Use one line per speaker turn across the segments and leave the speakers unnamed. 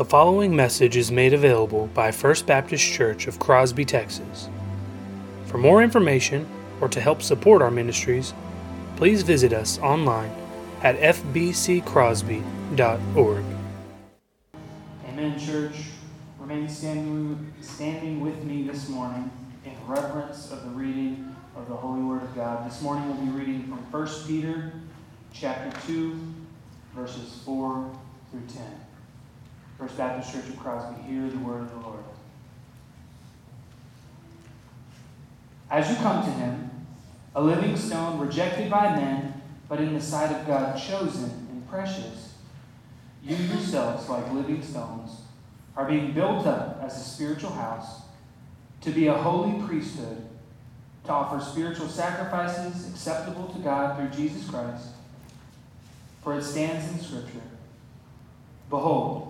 The following message is made available by First Baptist Church of Crosby, Texas. For more information or to help support our ministries, please visit us online at fbccrosby.org.
Amen, church. Remain standing, standing with me this morning in reverence of the reading of the Holy Word of God. This morning we'll be reading from 1 Peter chapter 2, verses 4 through 10. First Baptist Church of Crosby, hear the word of the Lord. As you come to him, a living stone rejected by men, but in the sight of God chosen and precious, you yourselves, like living stones, are being built up as a spiritual house to be a holy priesthood, to offer spiritual sacrifices acceptable to God through Jesus Christ. For it stands in Scripture Behold,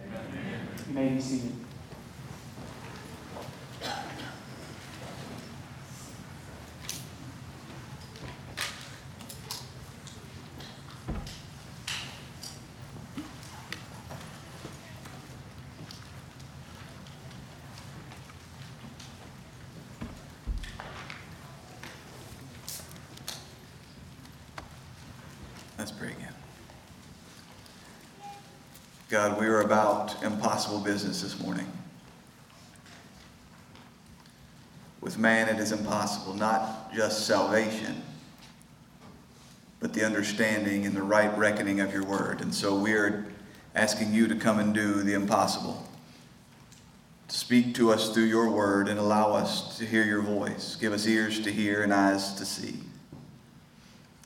May be seated.
God, we are about impossible business this morning. With man, it is impossible, not just salvation, but the understanding and the right reckoning of your word. And so we are asking you to come and do the impossible. Speak to us through your word and allow us to hear your voice. Give us ears to hear and eyes to see.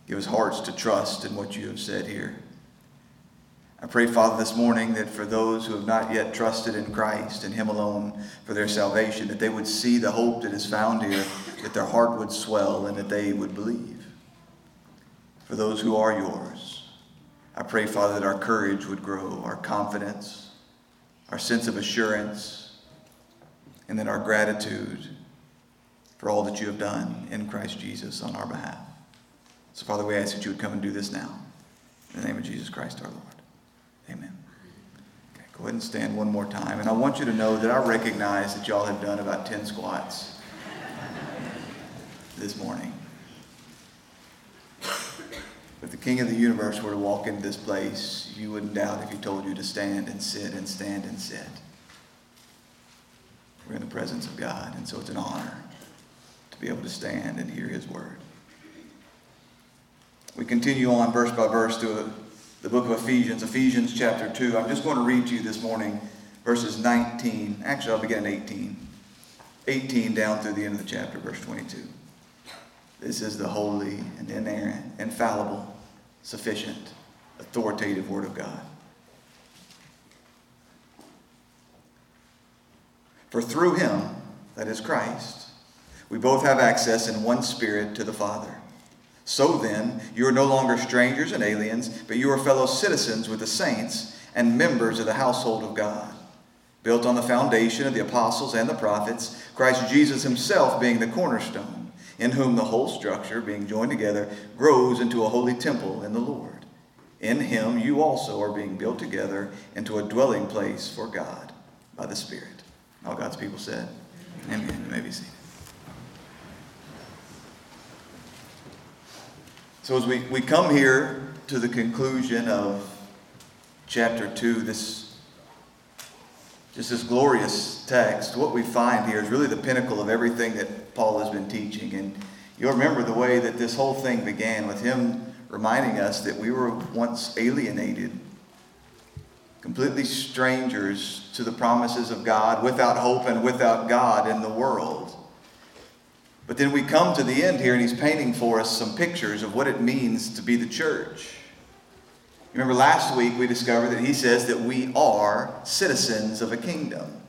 Give us hearts to trust in what you have said here. I pray, Father, this morning that for those who have not yet trusted in Christ and Him alone for their salvation, that they would see the hope that is found here, that their heart would swell, and that they would believe. For those who are yours, I pray, Father, that our courage would grow, our confidence, our sense of assurance, and then our gratitude for all that you have done in Christ Jesus on our behalf. So, Father, we ask that you would come and do this now. In the name of Jesus Christ our Lord. Amen. Okay, go ahead and stand one more time. And I want you to know that I recognize that y'all have done about 10 squats this morning. If the King of the universe were to walk into this place, you wouldn't doubt if he told you to stand and sit and stand and sit. We're in the presence of God, and so it's an honor to be able to stand and hear his word. We continue on verse by verse to the book of Ephesians, Ephesians chapter 2. I'm just going to read to you this morning verses 19. Actually, I'll begin at 18. 18 down through the end of the chapter, verse 22. This is the holy and inerrant, infallible, sufficient, authoritative Word of God. For through Him, that is Christ, we both have access in one Spirit to the Father. So then, you are no longer strangers and aliens, but you are fellow citizens with the saints and members of the household of God, built on the foundation of the apostles and the prophets, Christ Jesus himself being the cornerstone, in whom the whole structure, being joined together, grows into a holy temple in the Lord. In him you also are being built together into a dwelling place for God by the Spirit. All God's people said, Amen. You may be seated. So, as we, we come here to the conclusion of chapter 2, this just this glorious text, what we find here is really the pinnacle of everything that Paul has been teaching. And you'll remember the way that this whole thing began with him reminding us that we were once alienated, completely strangers to the promises of God, without hope and without God in the world. But then we come to the end here, and he's painting for us some pictures of what it means to be the church. Remember last week we discovered that he says that we are citizens of a kingdom.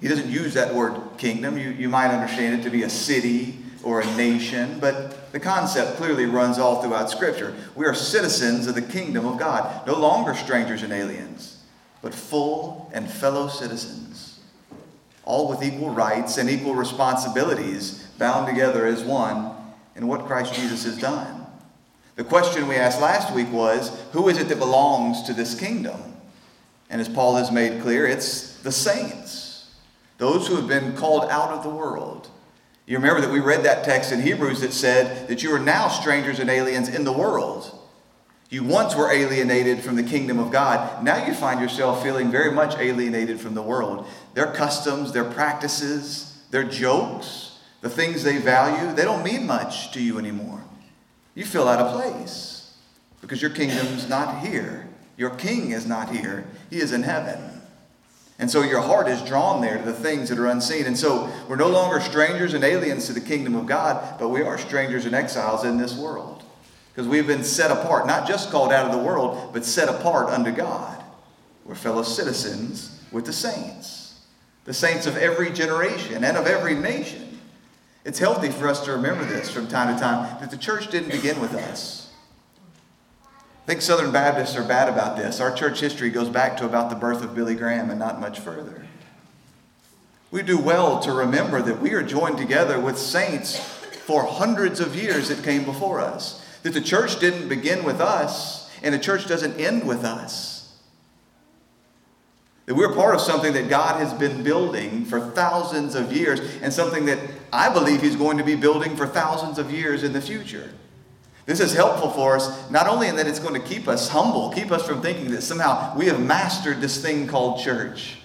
He doesn't use that word kingdom. You, you might understand it to be a city or a nation, but the concept clearly runs all throughout Scripture. We are citizens of the kingdom of God, no longer strangers and aliens, but full and fellow citizens, all with equal rights and equal responsibilities, bound together as one in what Christ Jesus has done. The question we asked last week was who is it that belongs to this kingdom? And as Paul has made clear, it's the saints, those who have been called out of the world. You remember that we read that text in Hebrews that said that you are now strangers and aliens in the world. You once were alienated from the kingdom of God. Now you find yourself feeling very much alienated from the world. Their customs, their practices, their jokes, the things they value, they don't mean much to you anymore you feel out of place because your kingdom's not here. Your king is not here, he is in heaven. And so your heart is drawn there to the things that are unseen. And so we're no longer strangers and aliens to the kingdom of God, but we are strangers and exiles in this world. Because we've been set apart, not just called out of the world, but set apart unto God. We're fellow citizens with the saints, the saints of every generation and of every nation. It's healthy for us to remember this from time to time that the church didn't begin with us. I think Southern Baptists are bad about this. Our church history goes back to about the birth of Billy Graham and not much further. We do well to remember that we are joined together with saints for hundreds of years that came before us. That the church didn't begin with us, and the church doesn't end with us. That we're part of something that God has been building for thousands of years and something that I believe He's going to be building for thousands of years in the future. This is helpful for us, not only in that it's going to keep us humble, keep us from thinking that somehow we have mastered this thing called church.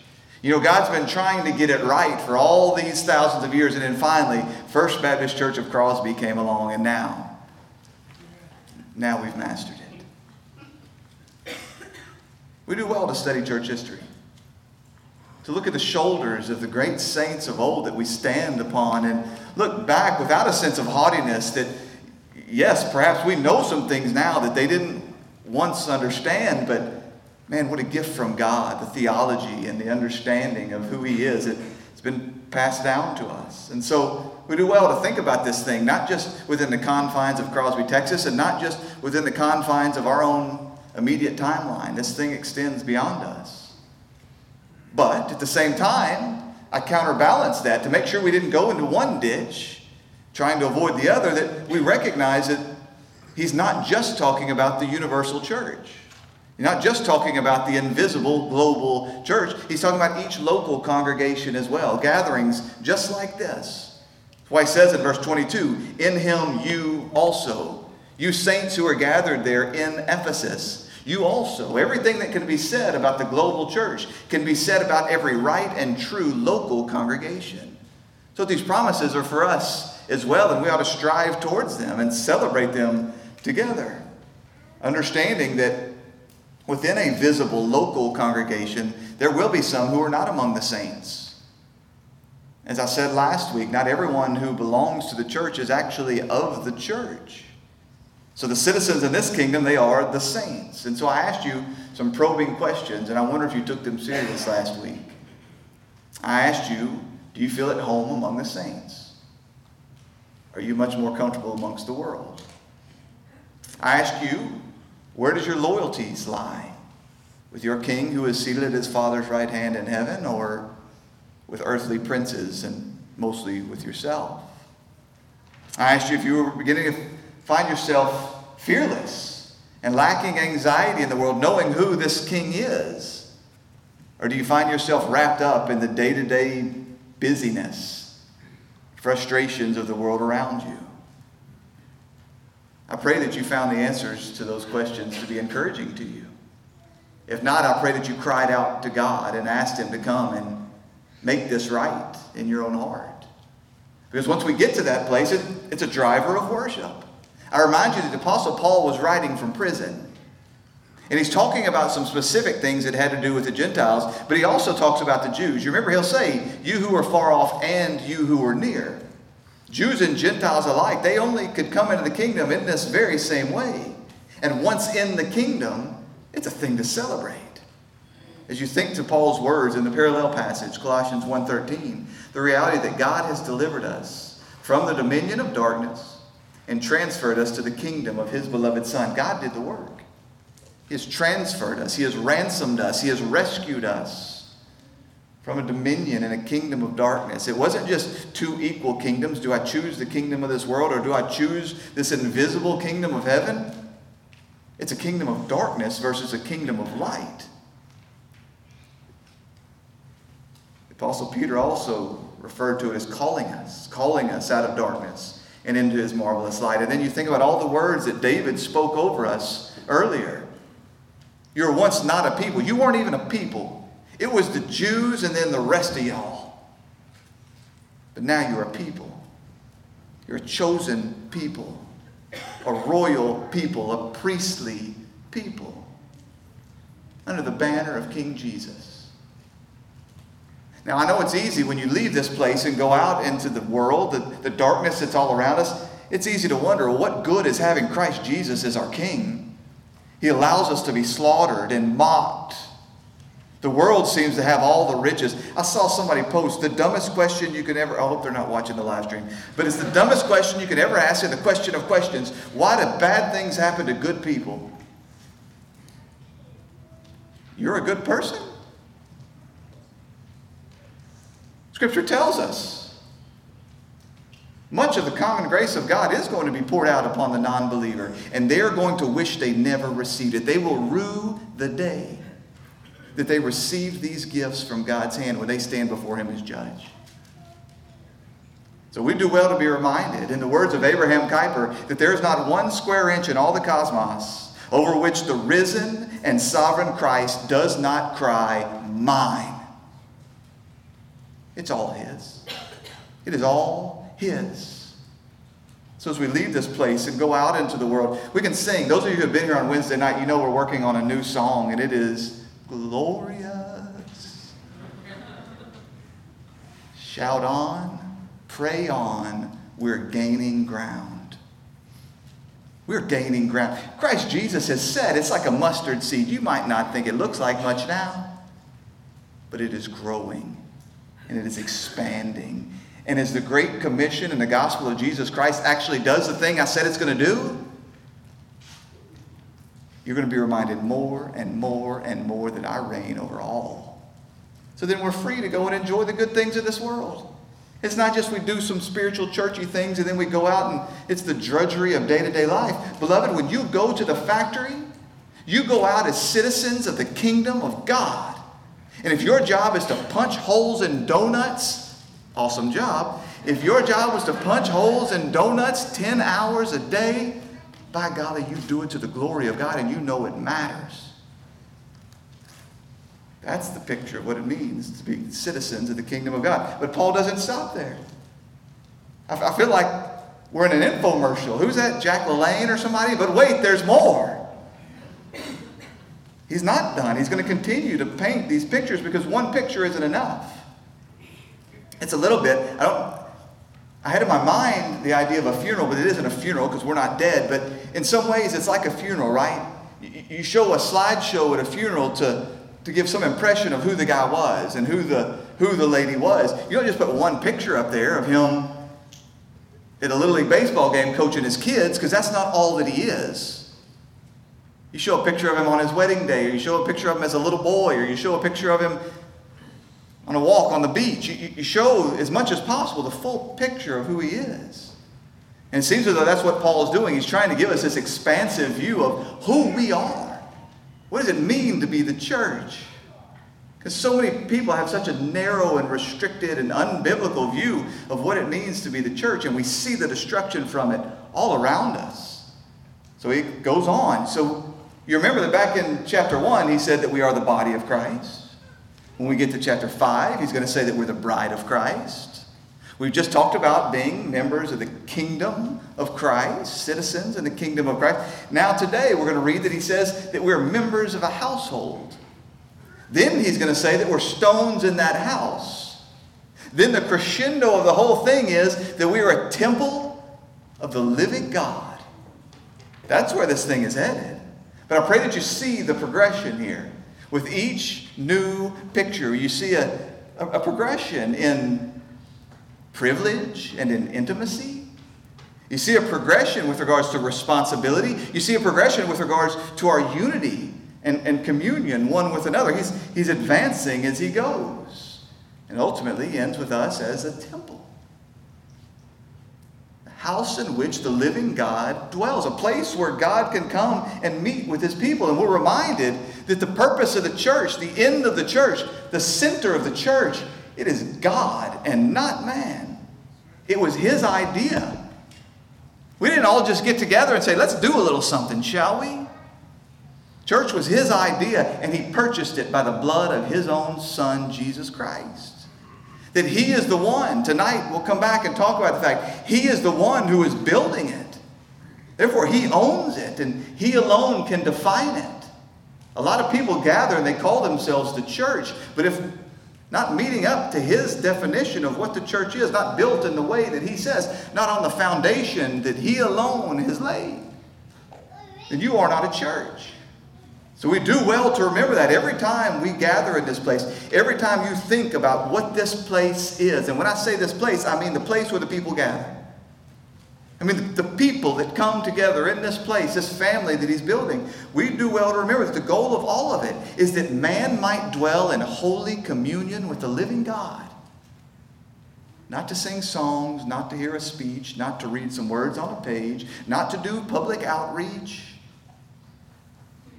You know, God's been trying to get it right for all these thousands of years, and then finally, First Baptist Church of Crosby came along, and now, now we've mastered it. We do well to study church history to look at the shoulders of the great saints of old that we stand upon and look back without a sense of haughtiness that, yes, perhaps we know some things now that they didn't once understand, but man, what a gift from God, the theology and the understanding of who He is. It's been passed down to us. And so we do well to think about this thing, not just within the confines of Crosby, Texas, and not just within the confines of our own immediate timeline. This thing extends beyond us. But at the same time, I counterbalance that to make sure we didn't go into one ditch trying to avoid the other, that we recognize that he's not just talking about the universal church. He's not just talking about the invisible global church. He's talking about each local congregation as well, gatherings just like this. That's why he says in verse 22 In him you also, you saints who are gathered there in Ephesus, you also, everything that can be said about the global church can be said about every right and true local congregation. So these promises are for us as well, and we ought to strive towards them and celebrate them together. Understanding that within a visible local congregation, there will be some who are not among the saints. As I said last week, not everyone who belongs to the church is actually of the church. So the citizens in this kingdom, they are the saints. And so I asked you some probing questions, and I wonder if you took them serious last week. I asked you, do you feel at home among the saints? Are you much more comfortable amongst the world? I asked you, where does your loyalties lie? With your king who is seated at his father's right hand in heaven, or with earthly princes and mostly with yourself? I asked you if you were beginning to find yourself fearless and lacking anxiety in the world, knowing who this king is? Or do you find yourself wrapped up in the day to day busyness, frustrations of the world around you? I pray that you found the answers to those questions to be encouraging to you. If not, I pray that you cried out to God and asked Him to come and make this right in your own heart. Because once we get to that place, it, it's a driver of worship. I remind you that the Apostle Paul was writing from prison. And he's talking about some specific things that had to do with the Gentiles, but he also talks about the Jews. You remember, he'll say, You who are far off and you who are near. Jews and Gentiles alike, they only could come into the kingdom in this very same way. And once in the kingdom, it's a thing to celebrate. As you think to Paul's words in the parallel passage, Colossians 1:13, the reality that God has delivered us from the dominion of darkness and transferred us to the kingdom of his beloved Son. God did the work. He has transferred us, He has ransomed us, He has rescued us from a dominion and a kingdom of darkness. It wasn't just two equal kingdoms. Do I choose the kingdom of this world or do I choose this invisible kingdom of heaven? It's a kingdom of darkness versus a kingdom of light. Apostle Peter also referred to it as calling us, calling us out of darkness and into his marvelous light. And then you think about all the words that David spoke over us earlier. You were once not a people. You weren't even a people. It was the Jews and then the rest of y'all. But now you're a people. You're a chosen people, a royal people, a priestly people, under the banner of King Jesus. Now, I know it's easy when you leave this place and go out into the world, the, the darkness that's all around us. It's easy to wonder what good is having Christ Jesus as our King? He allows us to be slaughtered and mocked. The world seems to have all the riches. I saw somebody post the dumbest question you could ever. I hope they're not watching the live stream, but it's the dumbest question you could ever ask and the question of questions. Why do bad things happen to good people? You're a good person. Scripture tells us much of the common grace of God is going to be poured out upon the non believer, and they're going to wish they never received it. They will rue the day that they received these gifts from God's hand when they stand before Him as judge. So we do well to be reminded, in the words of Abraham Kuyper, that there is not one square inch in all the cosmos over which the risen and sovereign Christ does not cry, Mine. It's all His. It is all his. So as we leave this place and go out into the world, we can sing. Those of you who have been here on Wednesday night, you know we're working on a new song, and it is glorious. Shout on, pray on, we're gaining ground. We're gaining ground. Christ Jesus has said it's like a mustard seed. You might not think it looks like much now, but it is growing and it is expanding and as the Great Commission and the gospel of Jesus Christ actually does the thing I said it's going to do, you're going to be reminded more and more and more that I reign over all. So then we're free to go and enjoy the good things of this world. It's not just we do some spiritual churchy things and then we go out and it's the drudgery of day to day life. Beloved, when you go to the factory, you go out as citizens of the kingdom of God. And if your job is to punch holes in donuts, Awesome job. If your job was to punch holes in donuts 10 hours a day, by golly, you do it to the glory of God and you know it matters. That's the picture of what it means to be citizens of the kingdom of God. But Paul doesn't stop there. I feel like we're in an infomercial. Who's that? Jack LaLanne or somebody? But wait, there's more. He's not done. He's going to continue to paint these pictures because one picture isn't enough. It's a little bit, I don't, I had in my mind the idea of a funeral, but it isn't a funeral because we're not dead. But in some ways, it's like a funeral, right? You show a slideshow at a funeral to, to give some impression of who the guy was and who the, who the lady was. You don't just put one picture up there of him at a Little League baseball game coaching his kids because that's not all that he is. You show a picture of him on his wedding day, or you show a picture of him as a little boy, or you show a picture of him on a walk on the beach. You, you show as much as possible the full picture of who he is. And it seems as though that's what Paul is doing. He's trying to give us this expansive view of who we are. What does it mean to be the church? Because so many people have such a narrow and restricted and unbiblical view of what it means to be the church, and we see the destruction from it all around us. So he goes on. So You remember that back in chapter 1, he said that we are the body of Christ. When we get to chapter 5, he's going to say that we're the bride of Christ. We've just talked about being members of the kingdom of Christ, citizens in the kingdom of Christ. Now, today, we're going to read that he says that we're members of a household. Then he's going to say that we're stones in that house. Then the crescendo of the whole thing is that we are a temple of the living God. That's where this thing is headed. But I pray that you see the progression here. With each new picture, you see a, a, a progression in privilege and in intimacy. You see a progression with regards to responsibility. You see a progression with regards to our unity and, and communion one with another. He's, he's advancing as he goes. And ultimately ends with us as a temple house in which the living God dwells, a place where God can come and meet with his people. And we're reminded that the purpose of the church, the end of the church, the center of the church, it is God and not man. It was his idea. We didn't all just get together and say, let's do a little something, shall we? Church was his idea, and he purchased it by the blood of his own son, Jesus Christ that He is the one. Tonight, we'll come back and talk about the fact He is the one who is building it. Therefore, He owns it, and He alone can define it. A lot of people gather and they call themselves the church, but if not meeting up to His definition of what the church is, not built in the way that He says, not on the foundation that He alone has laid, then you are not a church. So we do well to remember that every time we gather in this place, every time you think about what this place is. And when I say this place, I mean the place where the people gather. I mean, the people that come together in this place, this family that he's building, we do well to remember that the goal of all of it is that man might dwell in holy communion with the living God. Not to sing songs, not to hear a speech, not to read some words on a page, not to do public outreach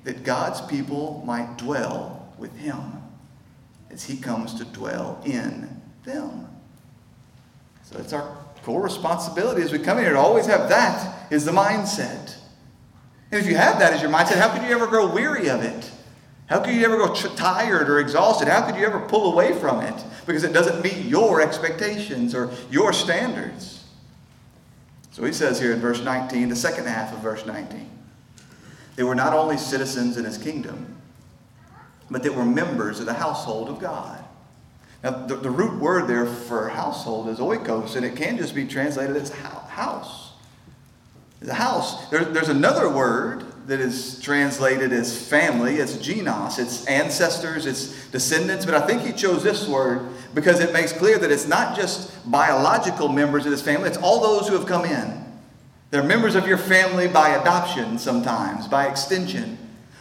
that God's people might dwell with him as he comes to dwell in them. So it's our core responsibility as we come here to always have that is the mindset. And if you have that as your mindset, how could you ever grow weary of it? How could you ever go tired or exhausted? How could you ever pull away from it because it doesn't meet your expectations or your standards? So he says here in verse 19, the second half of verse 19. They were not only citizens in his kingdom, but they were members of the household of God. Now, the, the root word there for household is oikos, and it can just be translated as house. The house. There, there's another word that is translated as family. It's genos. It's ancestors. It's descendants. But I think he chose this word because it makes clear that it's not just biological members of this family. It's all those who have come in. They're members of your family by adoption sometimes, by extension.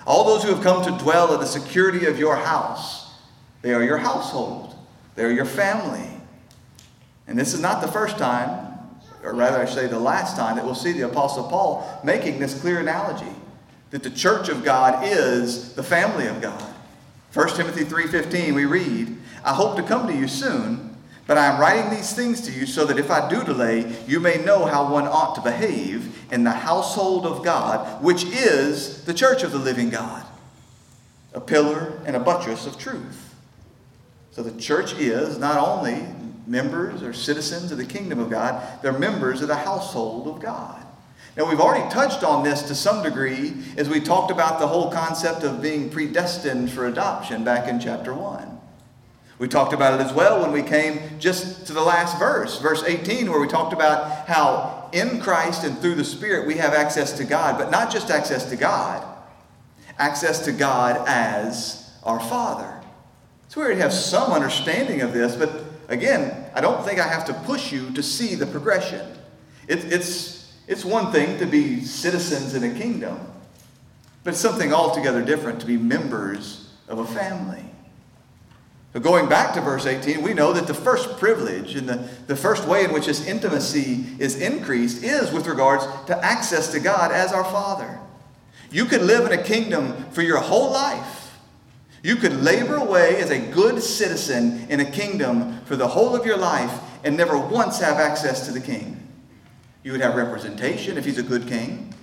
All those who have come to dwell in the security of your house, they are your household. They're your family. And this is not the first time, or rather, I should say, the last time that we'll see the Apostle Paul making this clear analogy that the church of God is the family of God. 1 Timothy 3:15 we read, "I hope to come to you soon, but I am writing these things to you so that if I do delay, you may know how one ought to behave in the household of God, which is the church of the living God, a pillar and a buttress of truth. So the church is not only members or citizens of the kingdom of God, they're members of the household of God. Now, we've already touched on this to some degree as we talked about the whole concept of being predestined for adoption back in chapter 1. We talked about it as well when we came just to the last verse, verse 18, where we talked about how in Christ and through the Spirit we have access to God, but not just access to God, access to God as our Father. So we already have some understanding of this, but again, I don't think I have to push you to see the progression. It, it's, it's one thing to be citizens in a kingdom, but it's something altogether different to be members of a family. But going back to verse 18, we know that the first privilege and the, the first way in which this intimacy is increased is with regards to access to God as our Father. You could live in a kingdom for your whole life. You could labor away as a good citizen in a kingdom for the whole of your life and never once have access to the king. You would have representation if he's a good king.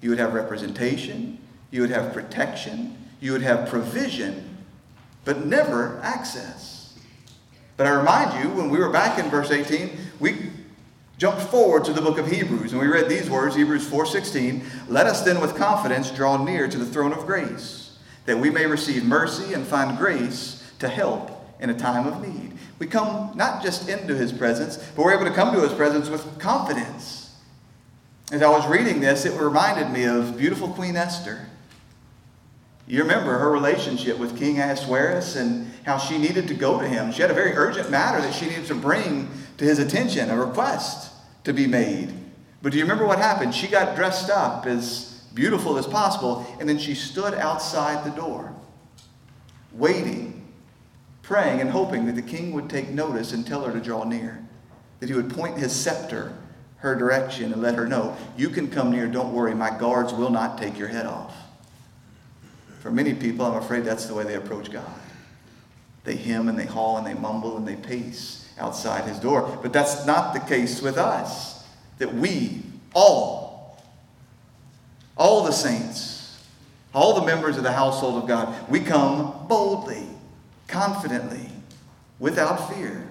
You would have representation. you would have protection, you would have provision, but never access. But I remind you, when we were back in verse 18, we jumped forward to the book of Hebrews and we read these words, Hebrews 4:16, "Let us then with confidence draw near to the throne of grace, that we may receive mercy and find grace to help in a time of need." We come not just into his presence, but we're able to come to his presence with confidence. As I was reading this, it reminded me of beautiful Queen Esther. You remember her relationship with King Ahasuerus and how she needed to go to him. She had a very urgent matter that she needed to bring to his attention, a request to be made. But do you remember what happened? She got dressed up as beautiful as possible, and then she stood outside the door, waiting, praying, and hoping that the king would take notice and tell her to draw near, that he would point his scepter her direction and let her know, You can come near, don't worry, my guards will not take your head off. For many people, I'm afraid that's the way they approach God. They hymn and they haul and they mumble and they pace outside his door. But that's not the case with us. That we, all, all the saints, all the members of the household of God, we come boldly, confidently, without fear.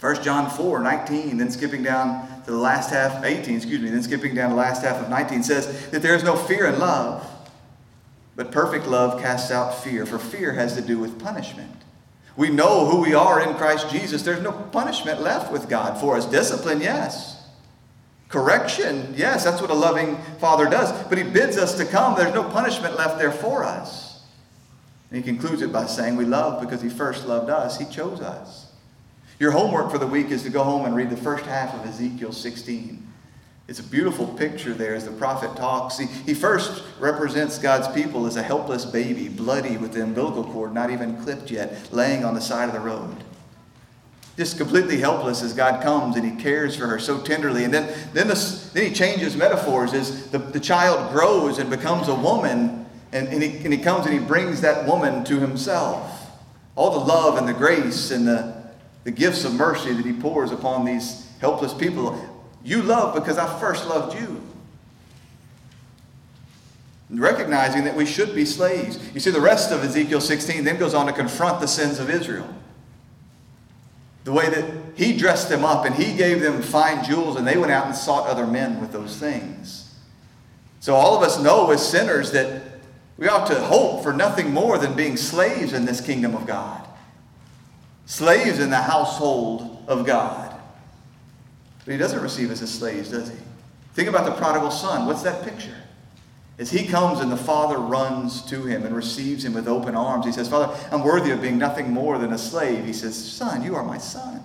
1 John 4, 19, then skipping down to the last half, 18, excuse me, then skipping down to the last half of 19 says that there is no fear in love but perfect love casts out fear, for fear has to do with punishment. We know who we are in Christ Jesus. There's no punishment left with God for us. Discipline, yes. Correction, yes, that's what a loving father does. But he bids us to come. There's no punishment left there for us. And he concludes it by saying, We love because he first loved us. He chose us. Your homework for the week is to go home and read the first half of Ezekiel 16. It's a beautiful picture there as the prophet talks. He, he first represents God's people as a helpless baby, bloody with the umbilical cord not even clipped yet, laying on the side of the road. Just completely helpless as God comes and he cares for her so tenderly. And then, then, then he changes metaphors as the, the child grows and becomes a woman, and, and, he, and he comes and he brings that woman to himself. All the love and the grace and the, the gifts of mercy that he pours upon these helpless people. You love because I first loved you. Recognizing that we should be slaves. You see, the rest of Ezekiel 16 then goes on to confront the sins of Israel. The way that he dressed them up and he gave them fine jewels and they went out and sought other men with those things. So, all of us know as sinners that we ought to hope for nothing more than being slaves in this kingdom of God, slaves in the household of God. But he doesn't receive us as slaves, does he? Think about the prodigal son. What's that picture? As he comes and the father runs to him and receives him with open arms, he says, Father, I'm worthy of being nothing more than a slave. He says, Son, you are my son.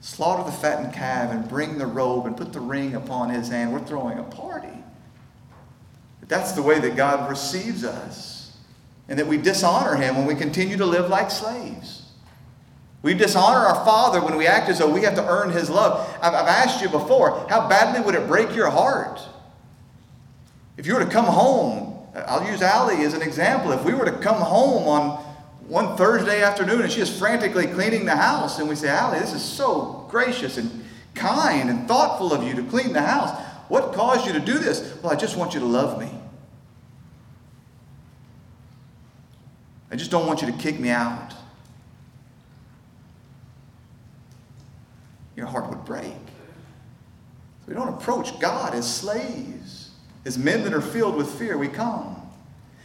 Slaughter the fattened calf and bring the robe and put the ring upon his hand. We're throwing a party. But that's the way that God receives us, and that we dishonor him when we continue to live like slaves. We dishonor our Father when we act as though we have to earn His love. I've, I've asked you before, how badly would it break your heart? If you were to come home, I'll use Allie as an example. If we were to come home on one Thursday afternoon and she is frantically cleaning the house, and we say, Allie, this is so gracious and kind and thoughtful of you to clean the house. What caused you to do this? Well, I just want you to love me. I just don't want you to kick me out. Your heart would break. So we don't approach God as slaves. As men that are filled with fear, we come.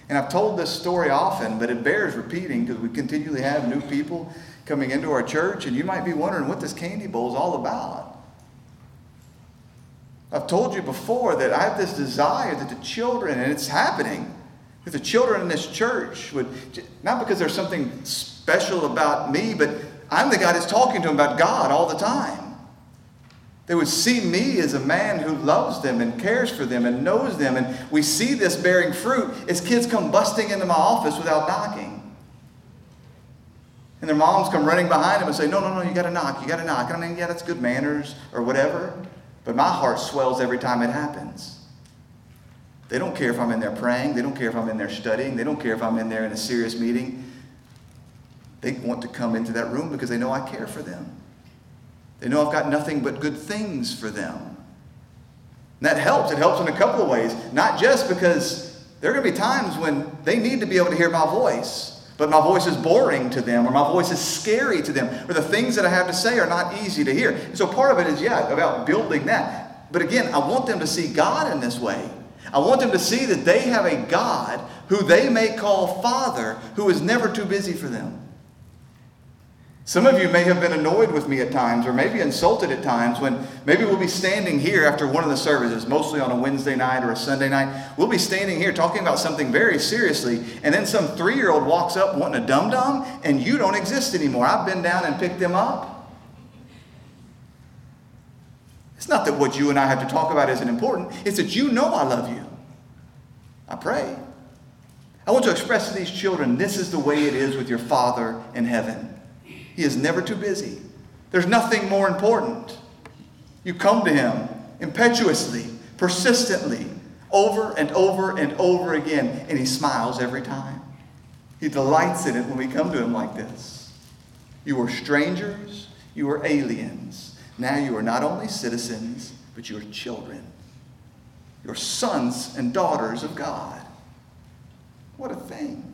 And I've told this story often, but it bears repeating because we continually have new people coming into our church, and you might be wondering what this candy bowl is all about. I've told you before that I have this desire that the children, and it's happening, that the children in this church would, not because there's something special about me, but I'm the guy that's talking to them about God all the time. They would see me as a man who loves them and cares for them and knows them. And we see this bearing fruit as kids come busting into my office without knocking. And their moms come running behind them and say, No, no, no, you got to knock. You got to knock. And I mean, yeah, that's good manners or whatever. But my heart swells every time it happens. They don't care if I'm in there praying. They don't care if I'm in there studying. They don't care if I'm in there in a serious meeting. They want to come into that room because they know I care for them. They know I've got nothing but good things for them. And that helps. It helps in a couple of ways. Not just because there are going to be times when they need to be able to hear my voice, but my voice is boring to them, or my voice is scary to them, or the things that I have to say are not easy to hear. So part of it is, yeah, about building that. But again, I want them to see God in this way. I want them to see that they have a God who they may call Father, who is never too busy for them. Some of you may have been annoyed with me at times, or maybe insulted at times, when maybe we'll be standing here after one of the services, mostly on a Wednesday night or a Sunday night. We'll be standing here talking about something very seriously, and then some three year old walks up wanting a dum dum, and you don't exist anymore. I've been down and picked them up. It's not that what you and I have to talk about isn't important, it's that you know I love you. I pray. I want to express to these children this is the way it is with your Father in heaven. He is never too busy. There's nothing more important. You come to Him impetuously, persistently, over and over and over again, and He smiles every time. He delights in it when we come to Him like this. You were strangers, you were aliens. Now you are not only citizens, but you are children. You're sons and daughters of God. What a thing.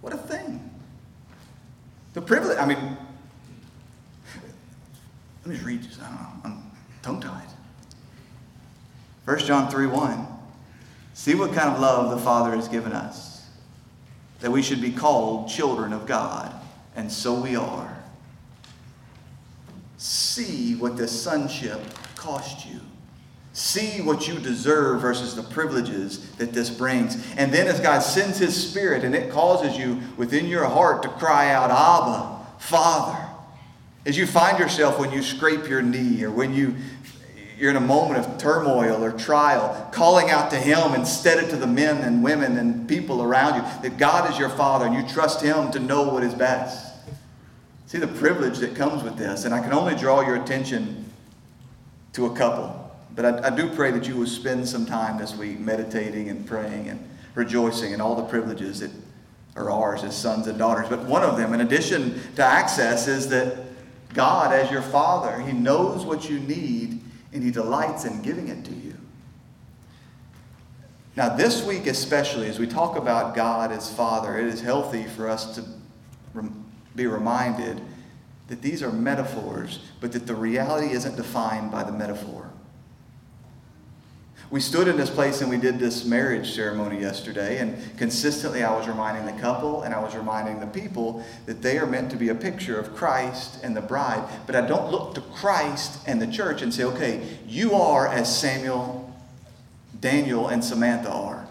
What a thing. The privilege, I mean, let me just read this. I don't know. I'm tongue tied. 1 John 3 1. See what kind of love the Father has given us, that we should be called children of God, and so we are. See what this sonship cost you. See what you deserve versus the privileges that this brings. And then, as God sends His Spirit and it causes you within your heart to cry out, Abba, Father. As you find yourself when you scrape your knee or when you, you're in a moment of turmoil or trial, calling out to Him instead of to the men and women and people around you, that God is your Father and you trust Him to know what is best. See the privilege that comes with this. And I can only draw your attention to a couple. But I, I, do pray that you will spend some time this week meditating and praying and rejoicing in all the privileges that are ours as sons and daughters. But one of them, in addition to access, is that God, as your Father, He knows what you need and He delights in giving it to you. Now, this week especially, as we talk about God as Father, it is healthy for us to be reminded that these are metaphors, but that the reality isn't defined by the metaphor. We stood in this place and we did this marriage ceremony yesterday, and consistently I was reminding the couple and I was reminding the people that they are meant to be a picture of Christ and the bride. But I don't look to Christ and the church and say, okay, you are as Samuel, Daniel, and Samantha are.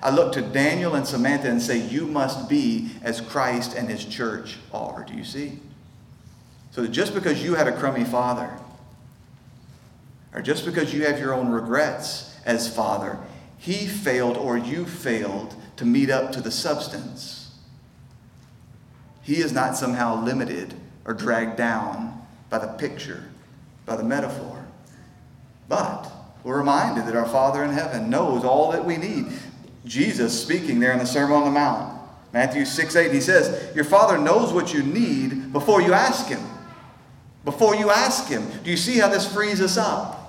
I look to Daniel and Samantha and say, you must be as Christ and his church are. Do you see? So just because you had a crummy father, or just because you have your own regrets as father, he failed or you failed to meet up to the substance. He is not somehow limited or dragged down by the picture, by the metaphor. But we're reminded that our Father in heaven knows all that we need. Jesus speaking there in the Sermon on the Mount, Matthew 6 8, he says, Your Father knows what you need before you ask Him. Before you ask Him. Do you see how this frees us up?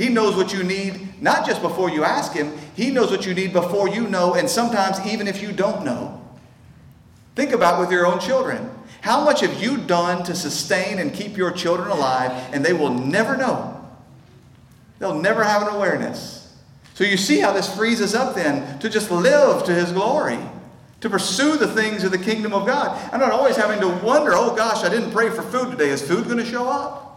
He knows what you need, not just before you ask Him, He knows what you need before you know, and sometimes even if you don't know. Think about with your own children. How much have you done to sustain and keep your children alive, and they will never know? They'll never have an awareness. So you see how this frees us up then to just live to His glory, to pursue the things of the kingdom of God. I'm not always having to wonder, oh gosh, I didn't pray for food today. Is food going to show up?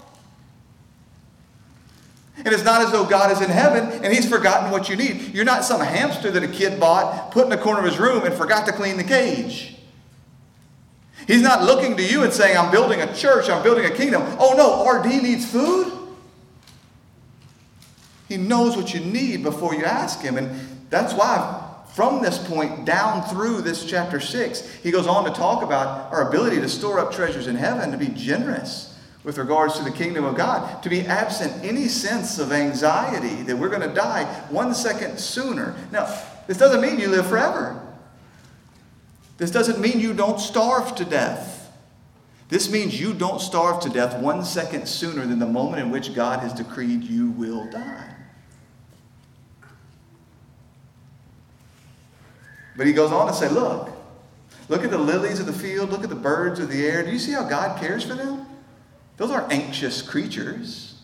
And it's not as though God is in heaven and he's forgotten what you need. You're not some hamster that a kid bought, put in the corner of his room, and forgot to clean the cage. He's not looking to you and saying, I'm building a church, I'm building a kingdom. Oh no, RD needs food. He knows what you need before you ask him. And that's why, from this point down through this chapter 6, he goes on to talk about our ability to store up treasures in heaven, to be generous with regards to the kingdom of God, to be absent any sense of anxiety that we're going to die one second sooner. Now, this doesn't mean you live forever. This doesn't mean you don't starve to death. This means you don't starve to death one second sooner than the moment in which God has decreed you will die. But he goes on to say, Look, look at the lilies of the field, look at the birds of the air. Do you see how God cares for them? Those are anxious creatures.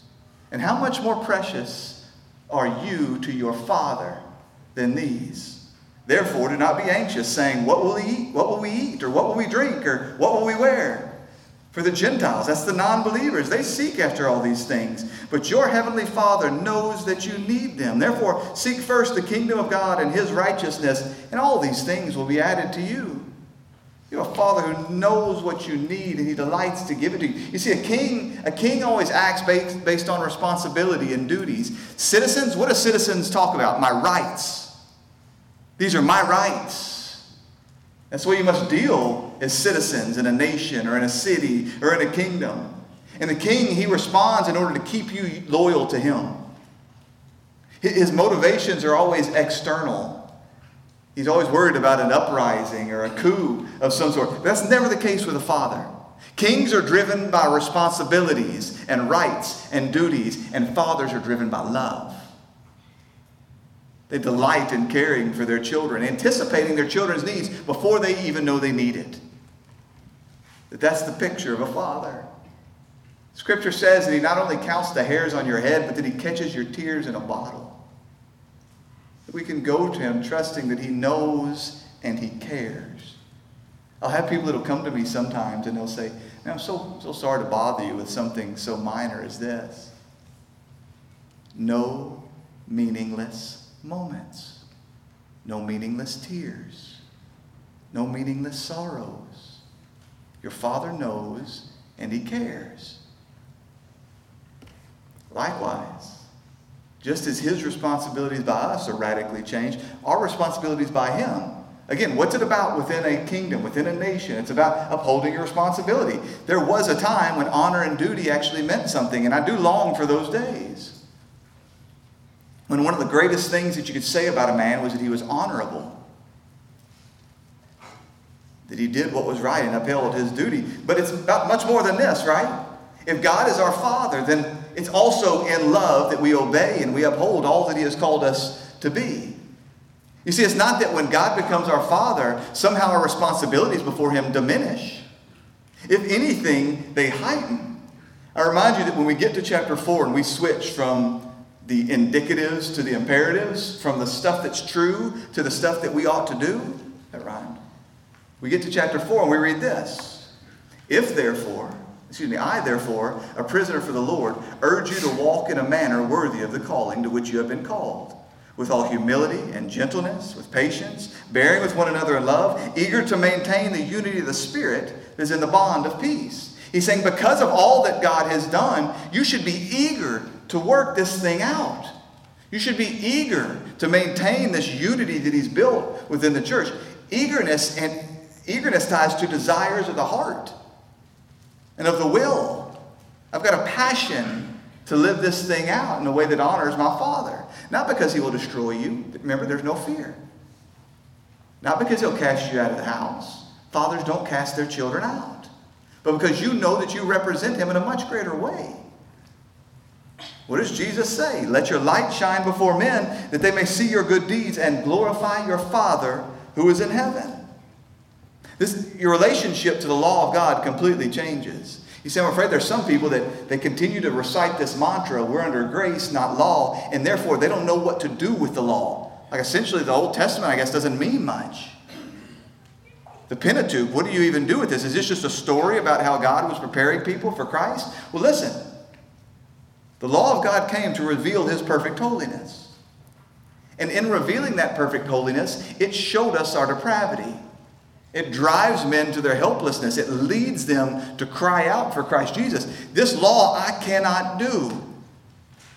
And how much more precious are you to your Father than these? Therefore, do not be anxious, saying, What will we eat? What will we eat? Or what will we drink? Or what will we wear? For the Gentiles, that's the non believers, they seek after all these things. But your heavenly Father knows that you need them. Therefore, seek first the kingdom of God and his righteousness, and all these things will be added to you. You have a father who knows what you need and he delights to give it to you. You see, a king, a king always acts based, based on responsibility and duties. Citizens, what do citizens talk about? My rights. These are my rights. That's way you must deal as citizens in a nation or in a city or in a kingdom. And the king, he responds in order to keep you loyal to him. His motivations are always external. He's always worried about an uprising or a coup of some sort. But that's never the case with a father. Kings are driven by responsibilities and rights and duties, and fathers are driven by love. They delight in caring for their children, anticipating their children's needs before they even know they need it. That that's the picture of a father. Scripture says that he not only counts the hairs on your head, but that he catches your tears in a bottle we can go to Him trusting that He knows and He cares. I'll have people that'll come to me sometimes and they'll say, I'm so, so sorry to bother you with something so minor as this. No meaningless moments, no meaningless tears, no meaningless sorrows. Your Father knows and He cares. Likewise, just as his responsibilities by us are radically changed, our responsibilities by him. Again, what's it about within a kingdom, within a nation? It's about upholding your responsibility. There was a time when honor and duty actually meant something, and I do long for those days. When one of the greatest things that you could say about a man was that he was honorable, that he did what was right and upheld his duty. But it's about much more than this, right? If God is our Father, then it's also in love that we obey and we uphold all that He has called us to be. You see, it's not that when God becomes our Father, somehow our responsibilities before Him diminish. If anything, they heighten. I remind you that when we get to chapter 4 and we switch from the indicatives to the imperatives, from the stuff that's true to the stuff that we ought to do, that rhymed. We get to chapter 4 and we read this. If therefore, Excuse me, I, therefore, a prisoner for the Lord, urge you to walk in a manner worthy of the calling to which you have been called, with all humility and gentleness, with patience, bearing with one another in love, eager to maintain the unity of the Spirit that is in the bond of peace. He's saying, because of all that God has done, you should be eager to work this thing out. You should be eager to maintain this unity that He's built within the church. Eagerness and eagerness ties to desires of the heart and of the will. I've got a passion to live this thing out in a way that honors my Father. Not because He will destroy you. Remember, there's no fear. Not because He'll cast you out of the house. Fathers don't cast their children out. But because you know that you represent Him in a much greater way. What does Jesus say? Let your light shine before men that they may see your good deeds and glorify your Father who is in heaven. This, your relationship to the law of God completely changes. You see, I'm afraid there's some people that they continue to recite this mantra, we're under grace, not law, and therefore they don't know what to do with the law. Like essentially the Old Testament, I guess, doesn't mean much. The Pentateuch, what do you even do with this? Is this just a story about how God was preparing people for Christ? Well, listen. The law of God came to reveal his perfect holiness. And in revealing that perfect holiness, it showed us our depravity. It drives men to their helplessness. It leads them to cry out for Christ Jesus. This law I cannot do.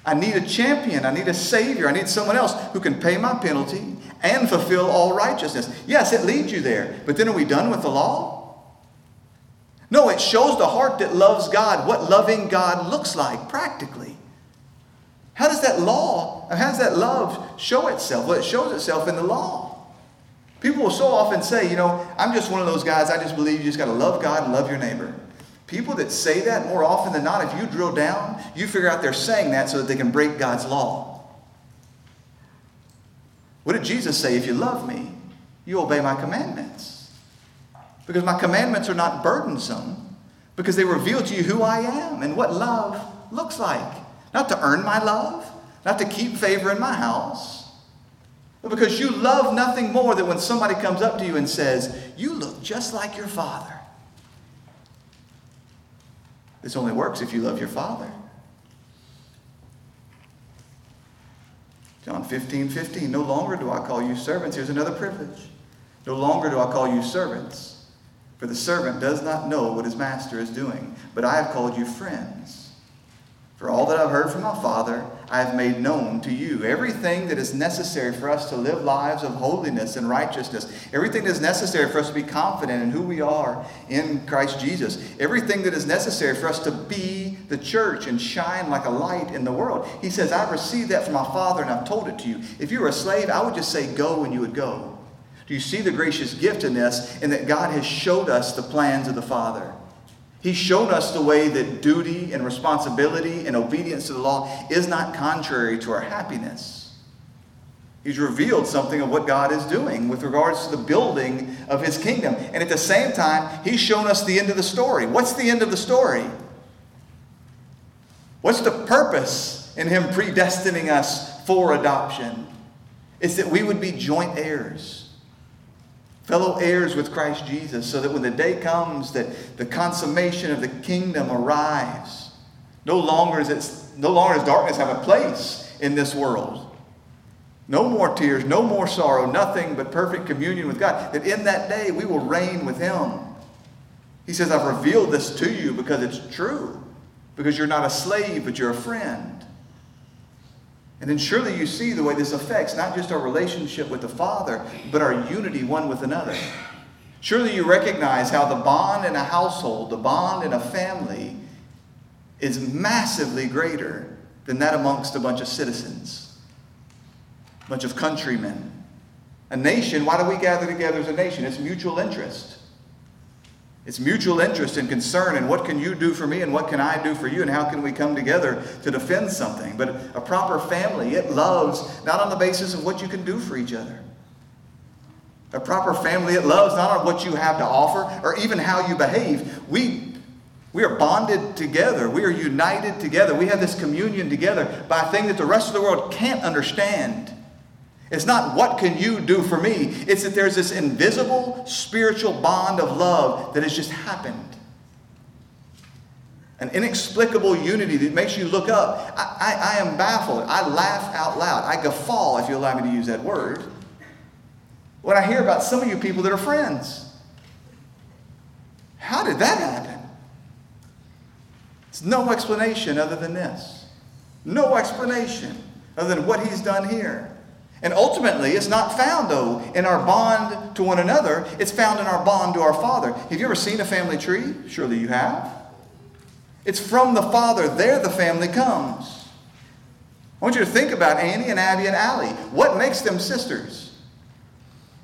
I need a champion. I need a savior. I need someone else who can pay my penalty and fulfill all righteousness. Yes, it leads you there. But then are we done with the law? No, it shows the heart that loves God what loving God looks like practically. How does that law, how does that love show itself? Well, it shows itself in the law. People will so often say, you know, I'm just one of those guys, I just believe you just got to love God and love your neighbor. People that say that more often than not, if you drill down, you figure out they're saying that so that they can break God's law. What did Jesus say? If you love me, you obey my commandments. Because my commandments are not burdensome, because they reveal to you who I am and what love looks like. Not to earn my love, not to keep favor in my house, because you love nothing more than when somebody comes up to you and says, You look just like your father. This only works if you love your Father. John 15, 15. No longer do I call you servants. Here's another privilege. No longer do I call you servants, for the servant does not know what his master is doing, but I have called you friends. For all that I've heard from my Father, I have made known to you. Everything that is necessary for us to live lives of holiness and righteousness, everything that is necessary for us to be confident in who we are in Christ Jesus, everything that is necessary for us to be the church and shine like a light in the world. He says, I've received that from my Father and I've told it to you. If you were a slave, I would just say, Go, and you would go. Do you see the gracious gift in this? In that God has showed us the plans of the Father. He's shown us the way that duty and responsibility and obedience to the law is not contrary to our happiness. He's revealed something of what God is doing with regards to the building of his kingdom. And at the same time, he's shown us the end of the story. What's the end of the story? What's the purpose in him predestining us for adoption? It's that we would be joint heirs fellow heirs with Christ Jesus, so that when the day comes that the consummation of the kingdom arrives, no longer is it, no longer does darkness have a place in this world. No more tears, no more sorrow, nothing but perfect communion with God. That in that day we will reign with Him. He says, I've revealed this to you because it's true. Because you're not a slave, but you're a friend. And then surely you see the way this affects not just our relationship with the Father, but our unity one with another. Surely you recognize how the bond in a household, the bond in a family, is massively greater than that amongst a bunch of citizens, a bunch of countrymen. A nation, why do we gather together as a nation? It's mutual interest. It's mutual interest and concern and what can you do for me and what can I do for you and how can we come together to defend something. But a proper family, it loves not on the basis of what you can do for each other. A proper family, it loves not on what you have to offer or even how you behave. We, we are bonded together. We are united together. We have this communion together by a thing that the rest of the world can't understand. It's not what can you do for me? It's that there's this invisible spiritual bond of love that has just happened. An inexplicable unity that makes you look up. I, I, I am baffled. I laugh out loud. I guffaw, if you allow me to use that word, when I hear about some of you people that are friends. How did that happen? It's no explanation other than this. No explanation other than what he's done here. And ultimately, it's not found, though, in our bond to one another. It's found in our bond to our Father. Have you ever seen a family tree? Surely you have. It's from the Father. There the family comes. I want you to think about Annie and Abby and Allie. What makes them sisters?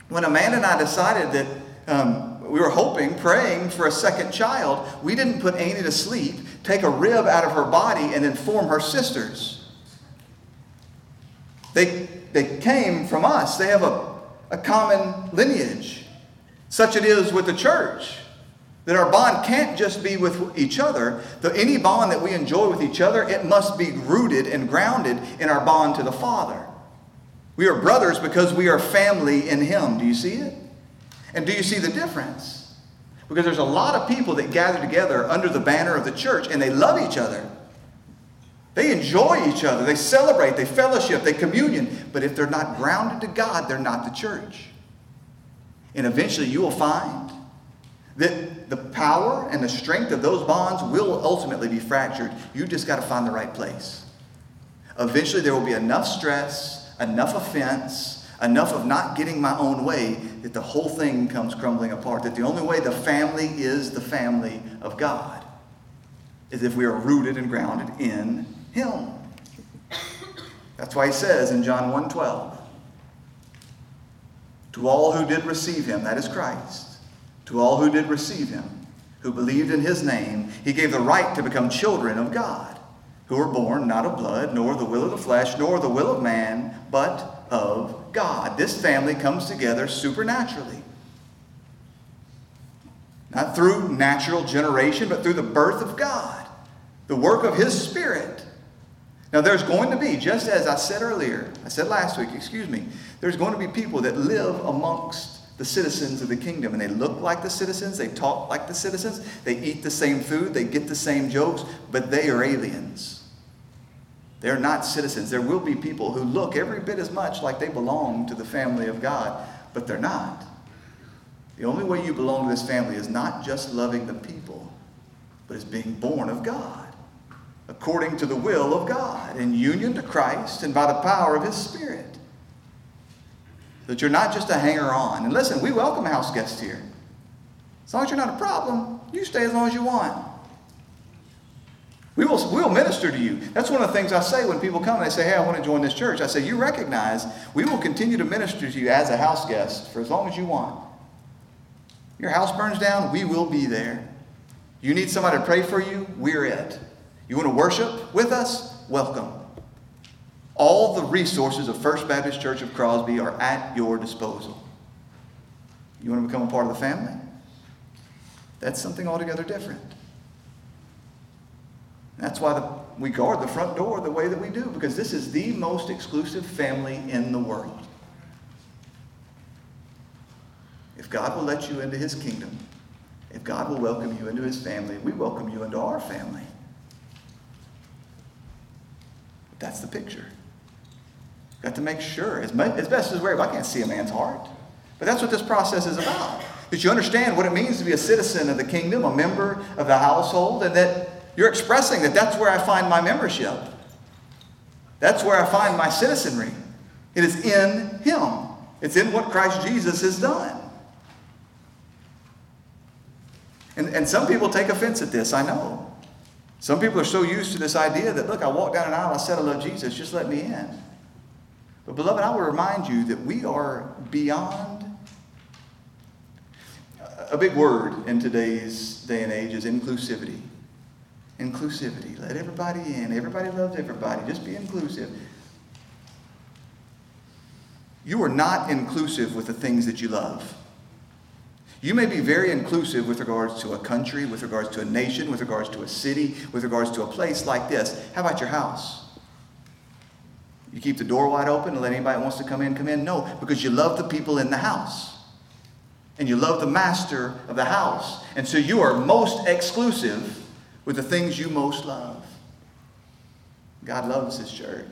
When Amanda and I decided that um, we were hoping, praying for a second child, we didn't put Annie to sleep, take a rib out of her body, and then form her sisters. They came from us. They have a, a common lineage. Such it is with the church. That our bond can't just be with each other. Though any bond that we enjoy with each other, it must be rooted and grounded in our bond to the Father. We are brothers because we are family in Him. Do you see it? And do you see the difference? Because there's a lot of people that gather together under the banner of the church and they love each other. They enjoy each other, they celebrate, they fellowship, they communion. But if they're not grounded to God, they're not the church. And eventually you will find that the power and the strength of those bonds will ultimately be fractured. You just got to find the right place. Eventually there will be enough stress, enough offense, enough of not getting my own way that the whole thing comes crumbling apart. That the only way the family is the family of God is if we are rooted and grounded in him. That's why he says in John 1:12, to all who did receive him, that is Christ, to all who did receive him, who believed in his name, he gave the right to become children of God, who were born not of blood, nor the will of the flesh, nor the will of man, but of God. This family comes together supernaturally. Not through natural generation, but through the birth of God, the work of his Spirit. Now, there's going to be, just as I said earlier, I said last week, excuse me, there's going to be people that live amongst the citizens of the kingdom. And they look like the citizens, they talk like the citizens, they eat the same food, they get the same jokes, but they are aliens. They're not citizens. There will be people who look every bit as much like they belong to the family of God, but they're not. The only way you belong to this family is not just loving the people, but is being born of God, according to the will of God, in union to Christ and by the power of His Spirit that you're not just a hanger on. And listen, we welcome house guests here. As long as you're not a problem, you stay as long as you want. We will we'll minister to you. That's one of the things I say when people come and they say, Hey, I want to join this church. I say, You recognize we will continue to minister to you as a house guest for as long as you want. Your house burns down, we will be there. You need somebody to pray for you, we're it. You want to worship with us? Welcome. All the resources of First Baptist Church of Crosby are at your disposal. You want to become a part of the family? That's something altogether different. That's why the, we guard the front door the way that we do, because this is the most exclusive family in the world. If God will let you into his kingdom, if God will welcome you into his family, we welcome you into our family. That's the picture. Got to make sure, as, much, as best as we're able. I can't see a man's heart. But that's what this process is about. That you understand what it means to be a citizen of the kingdom, a member of the household, and that you're expressing that that's where I find my membership. That's where I find my citizenry. It is in Him, it's in what Christ Jesus has done. And, and some people take offense at this, I know. Some people are so used to this idea that, look, I walked down an aisle, I said I love Jesus, just let me in. But, beloved, I will remind you that we are beyond. A big word in today's day and age is inclusivity. Inclusivity. Let everybody in. Everybody loves everybody. Just be inclusive. You are not inclusive with the things that you love. You may be very inclusive with regards to a country, with regards to a nation, with regards to a city, with regards to a place like this. How about your house? You keep the door wide open and let anybody wants to come in come in? No, because you love the people in the house. And you love the master of the house. And so you are most exclusive with the things you most love. God loves His church.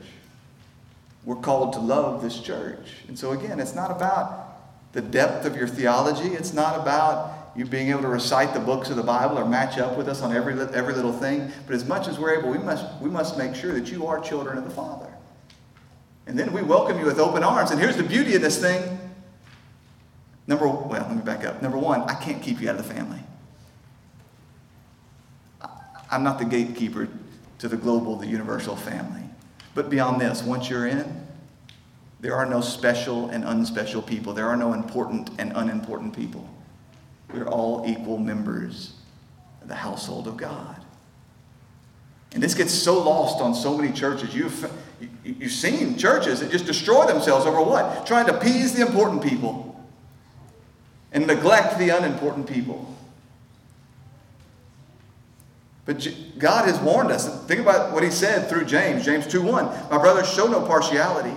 We're called to love this church. And so, again, it's not about the depth of your theology. It's not about you being able to recite the books of the Bible or match up with us on every, every little thing. But as much as we're able, we must, we must make sure that you are children of the Father. And then we welcome you with open arms. And here's the beauty of this thing. Number, well, let me back up. Number one, I can't keep you out of the family. I'm not the gatekeeper to the global, the universal family. But beyond this, once you're in, there are no special and unspecial people. There are no important and unimportant people. We're all equal members of the household of God. And this gets so lost on so many churches. You've, you've seen churches that just destroy themselves over what? Trying to appease the important people and neglect the unimportant people. But God has warned us. Think about what he said through James, James 2:1. My brothers, show no partiality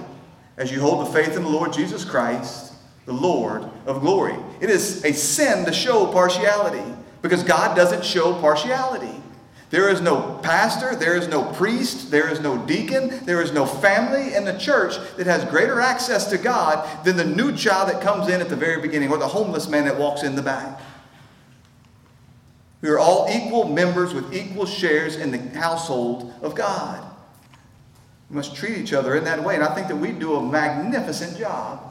as you hold the faith in the Lord Jesus Christ, the Lord of glory. It is a sin to show partiality because God doesn't show partiality. There is no pastor, there is no priest, there is no deacon, there is no family in the church that has greater access to God than the new child that comes in at the very beginning or the homeless man that walks in the back. We are all equal members with equal shares in the household of God. We must treat each other in that way, and I think that we do a magnificent job.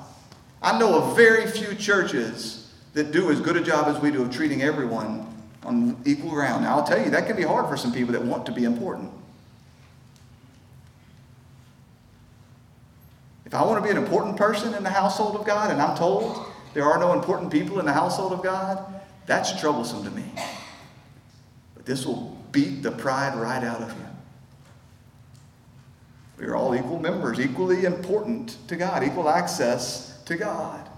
I know of very few churches that do as good a job as we do of treating everyone on equal ground. Now, I'll tell you, that can be hard for some people that want to be important. If I want to be an important person in the household of God and I'm told there are no important people in the household of God, that's troublesome to me. But this will beat the pride right out of you. We are all equal members, equally important to God, equal access to God.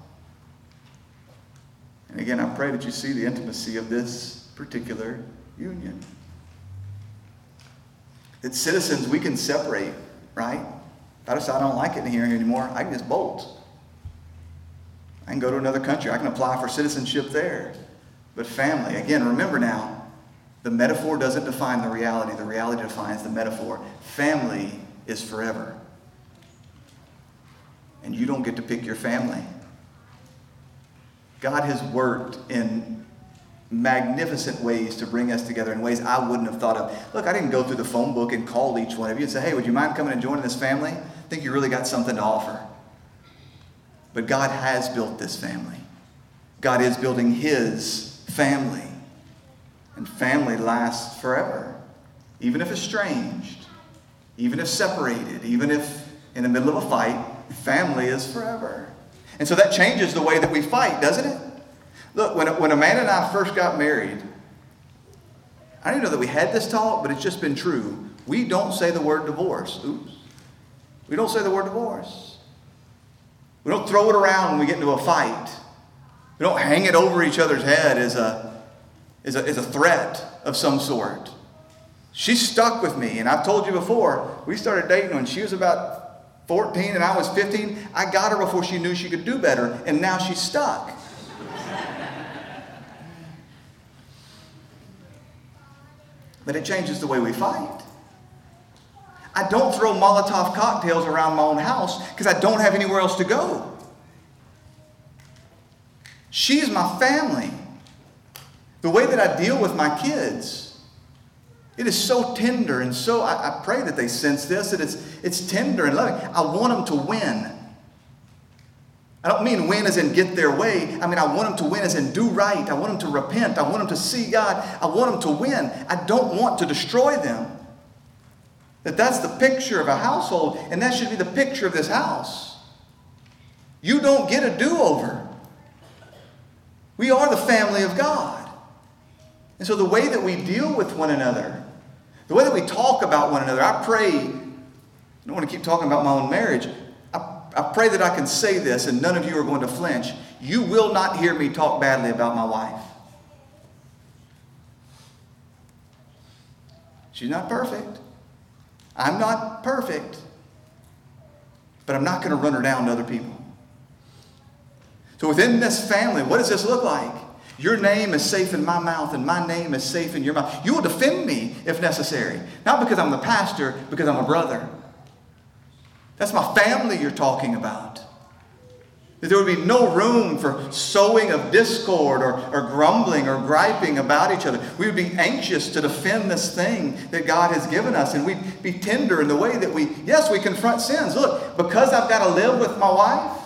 And again, I pray that you see the intimacy of this particular union. That citizens, we can separate, right? If I decide I don't like it in here anymore, I can just bolt. I can go to another country. I can apply for citizenship there. But family, again, remember now, the metaphor doesn't define the reality. The reality defines the metaphor. Family is forever. And you don't get to pick your family. God has worked in magnificent ways to bring us together in ways I wouldn't have thought of. Look, I didn't go through the phone book and call each one of you and say, hey, would you mind coming and joining this family? I think you really got something to offer. But God has built this family. God is building His family. And family lasts forever, even if estranged, even if separated, even if in the middle of a fight, family is forever. And so that changes the way that we fight, doesn't it? Look, when, when Amanda and I first got married, I didn't know that we had this talk, but it's just been true. We don't say the word divorce. Oops. We don't say the word divorce. We don't throw it around when we get into a fight. We don't hang it over each other's head as a, as a, as a threat of some sort. She stuck with me, and I've told you before, we started dating when she was about 14 and I was 15. I got her before she knew she could do better, and now she's stuck. but it changes the way we fight. I don't throw Molotov cocktails around my own house because I don't have anywhere else to go. She's my family. The way that I deal with my kids, it is so tender and so, I, I pray that they sense this, that it's, it's tender and loving. I want them to win. I don't mean win as in get their way. I mean, I want them to win as in do right. I want them to repent. I want them to see God. I want them to win. I don't want to destroy them. That that's the picture of a household, and that should be the picture of this house. You don't get a do over. We are the family of God. And so the way that we deal with one another, the way that we talk about one another, I pray, I don't want to keep talking about my own marriage. I, I pray that I can say this and none of you are going to flinch. You will not hear me talk badly about my wife. She's not perfect. I'm not perfect. But I'm not going to run her down to other people. So within this family, what does this look like? Your name is safe in my mouth, and my name is safe in your mouth. You will defend me if necessary. Not because I'm the pastor, because I'm a brother. That's my family you're talking about. That there would be no room for sowing of discord or, or grumbling or griping about each other. We would be anxious to defend this thing that God has given us, and we'd be tender in the way that we, yes, we confront sins. Look, because I've got to live with my wife,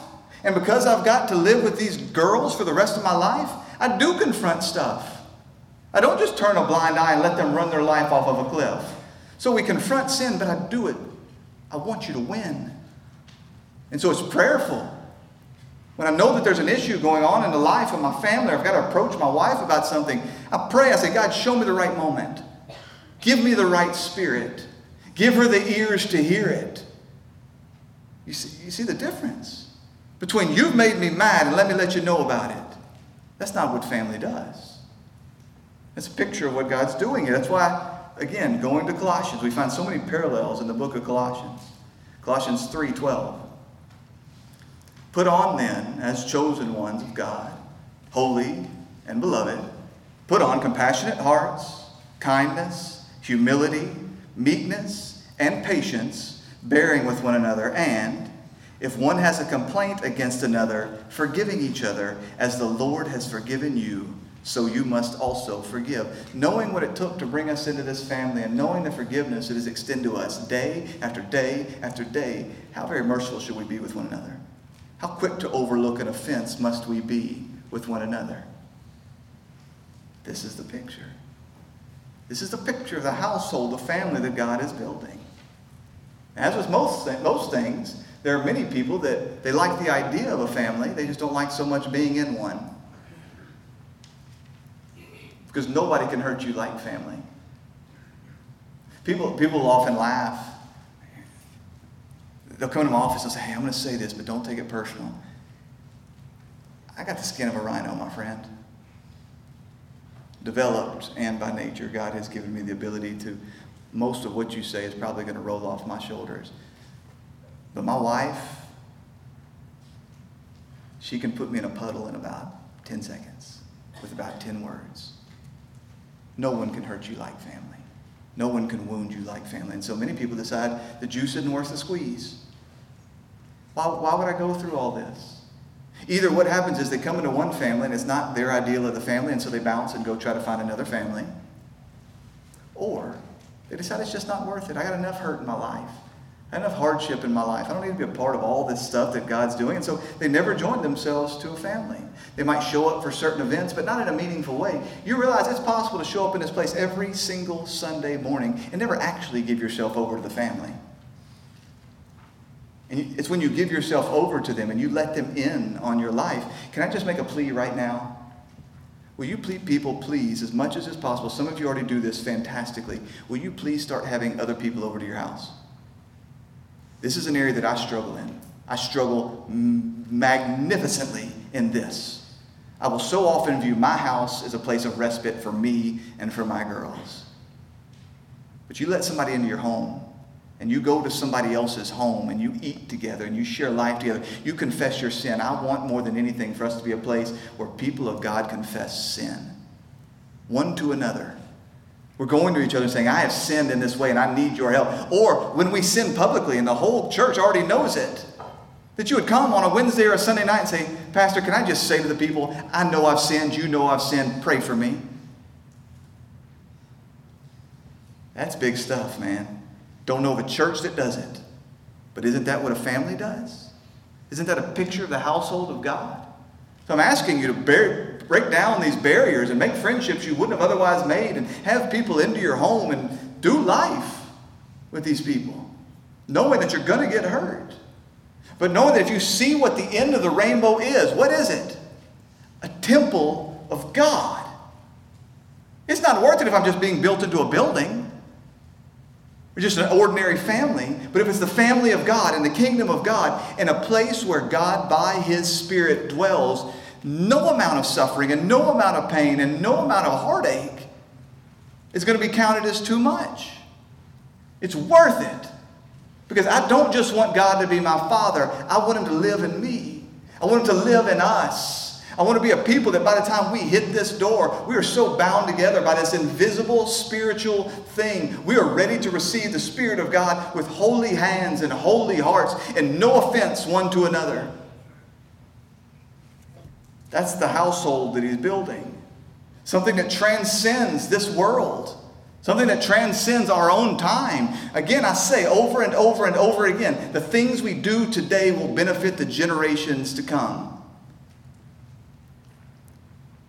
and because I've got to live with these girls for the rest of my life, I do confront stuff. I don't just turn a blind eye and let them run their life off of a cliff. So we confront sin, but I do it. I want you to win. And so it's prayerful. When I know that there's an issue going on in the life of my family, I've got to approach my wife about something. I pray, I say, God, show me the right moment. Give me the right spirit. Give her the ears to hear it. You see, you see the difference between you've made me mad and let me let you know about it. That's not what family does. It's a picture of what God's doing here. That's why, again, going to Colossians, we find so many parallels in the book of Colossians. Colossians 3:12. Put on then, as chosen ones of God, holy and beloved, put on compassionate hearts, kindness, humility, meekness, and patience, bearing with one another, and if one has a complaint against another, forgiving each other, as the Lord has forgiven you, so you must also forgive. Knowing what it took to bring us into this family and knowing the forgiveness that is extended to us day after day after day, how very merciful should we be with one another? How quick to overlook an offense must we be with one another? This is the picture. This is the picture of the household, the family that God is building. As with most, most things, there are many people that they like the idea of a family, they just don't like so much being in one. Because nobody can hurt you like family. People, people often laugh. They'll come to my office and say, hey, I'm going to say this, but don't take it personal. I got the skin of a rhino, my friend. Developed and by nature, God has given me the ability to, most of what you say is probably going to roll off my shoulders. But my wife, she can put me in a puddle in about 10 seconds with about 10 words. No one can hurt you like family. No one can wound you like family. And so many people decide the juice isn't worth the squeeze. Why, why would I go through all this? Either what happens is they come into one family and it's not their ideal of the family, and so they bounce and go try to find another family. Or they decide it's just not worth it. I got enough hurt in my life enough hardship in my life. I don't need to be a part of all this stuff that God's doing. And so they never joined themselves to a family. They might show up for certain events, but not in a meaningful way. You realize it's possible to show up in this place every single Sunday morning and never actually give yourself over to the family. And it's when you give yourself over to them and you let them in on your life. Can I just make a plea right now? Will you please, people, please, as much as is possible, some of you already do this fantastically, will you please start having other people over to your house? This is an area that I struggle in. I struggle magnificently in this. I will so often view my house as a place of respite for me and for my girls. But you let somebody into your home, and you go to somebody else's home, and you eat together, and you share life together. You confess your sin. I want more than anything for us to be a place where people of God confess sin, one to another. We're going to each other saying, I have sinned in this way and I need your help. Or when we sin publicly and the whole church already knows it, that you would come on a Wednesday or a Sunday night and say, Pastor, can I just say to the people, I know I've sinned, you know I've sinned, pray for me. That's big stuff, man. Don't know of a church that does it. But isn't that what a family does? Isn't that a picture of the household of God? So I'm asking you to bear, break down these barriers and make friendships you wouldn't have otherwise made and have people into your home and do life with these people, knowing that you're going to get hurt. But knowing that if you see what the end of the rainbow is, what is it? A temple of God. It's not worth it if I'm just being built into a building. We're just an ordinary family. But if it's the family of God and the kingdom of God and a place where God by His Spirit dwells, no amount of suffering and no amount of pain and no amount of heartache is going to be counted as too much. It's worth it. Because I don't just want God to be my Father, I want Him to live in me. I want Him to live in us. I want to be a people that by the time we hit this door, we are so bound together by this invisible spiritual thing. We are ready to receive the Spirit of God with holy hands and holy hearts and no offense one to another. That's the household that he's building. Something that transcends this world. Something that transcends our own time. Again, I say over and over and over again the things we do today will benefit the generations to come.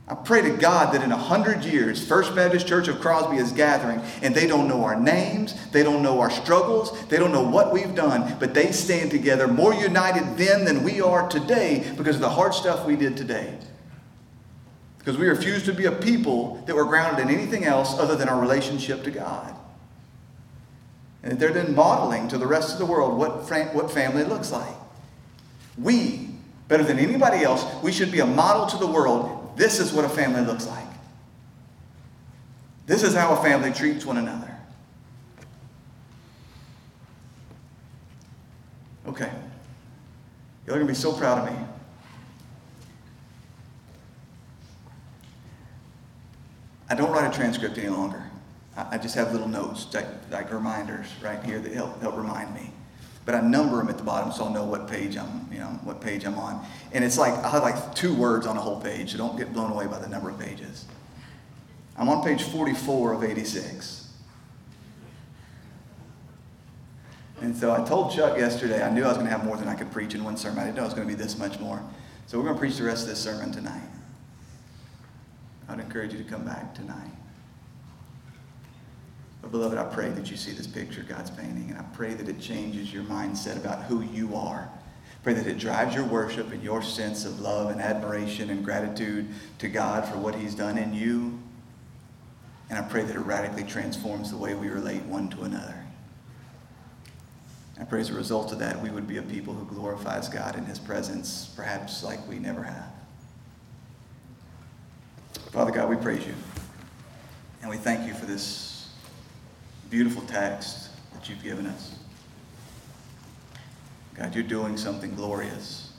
I pray to God that in a hundred years, First Baptist Church of Crosby is gathering, and they don't know our names, they don't know our struggles, they don't know what we've done, but they stand together more united then than we are today because of the hard stuff we did today. Because we refuse to be a people that were grounded in anything else other than our relationship to God. And they're then modeling to the rest of the world what, what family looks like. We, better than anybody else, we should be a model to the world this is what a family looks like. This is how a family treats one another. Okay. You're going to be so proud of me. I don't write a transcript any longer. I just have little notes, like, like reminders right here that help, help remind me but I number them at the bottom so I'll know what page I'm, you know, what page I'm on. And it's like I have like two words on a whole page, so don't get blown away by the number of pages. I'm on page 44 of 86. And so I told Chuck yesterday, I knew I was going to have more than I could preach in one sermon. I didn't know it was going to be this much more. So we're going to preach the rest of this sermon tonight. I'd encourage you to come back tonight. But, beloved, I pray that you see this picture God's painting, and I pray that it changes your mindset about who you are. Pray that it drives your worship and your sense of love and admiration and gratitude to God for what He's done in you. And I pray that it radically transforms the way we relate one to another. I pray as a result of that, we would be a people who glorifies God in His presence, perhaps like we never have. Father God, we praise you. And we thank you for this beautiful text that you've given us. God, you're doing something glorious.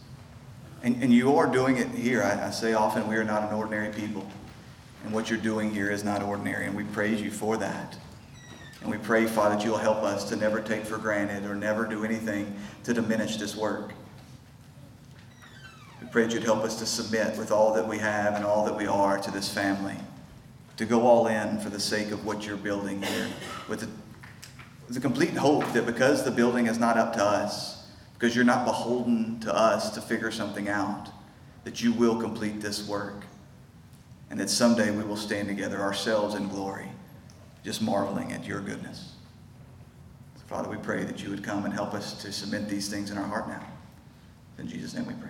And, and you are doing it here. I, I say often we are not an ordinary people. And what you're doing here is not ordinary. And we praise you for that. And we pray, Father, that you'll help us to never take for granted or never do anything to diminish this work. We pray that you'd help us to submit with all that we have and all that we are to this family, to go all in for the sake of what you're building here, with the, with the complete hope that because the building is not up to us, because you're not beholden to us to figure something out, that you will complete this work, and that someday we will stand together ourselves in glory just marveling at your goodness. So Father, we pray that you would come and help us to submit these things in our heart now. In Jesus' name we pray.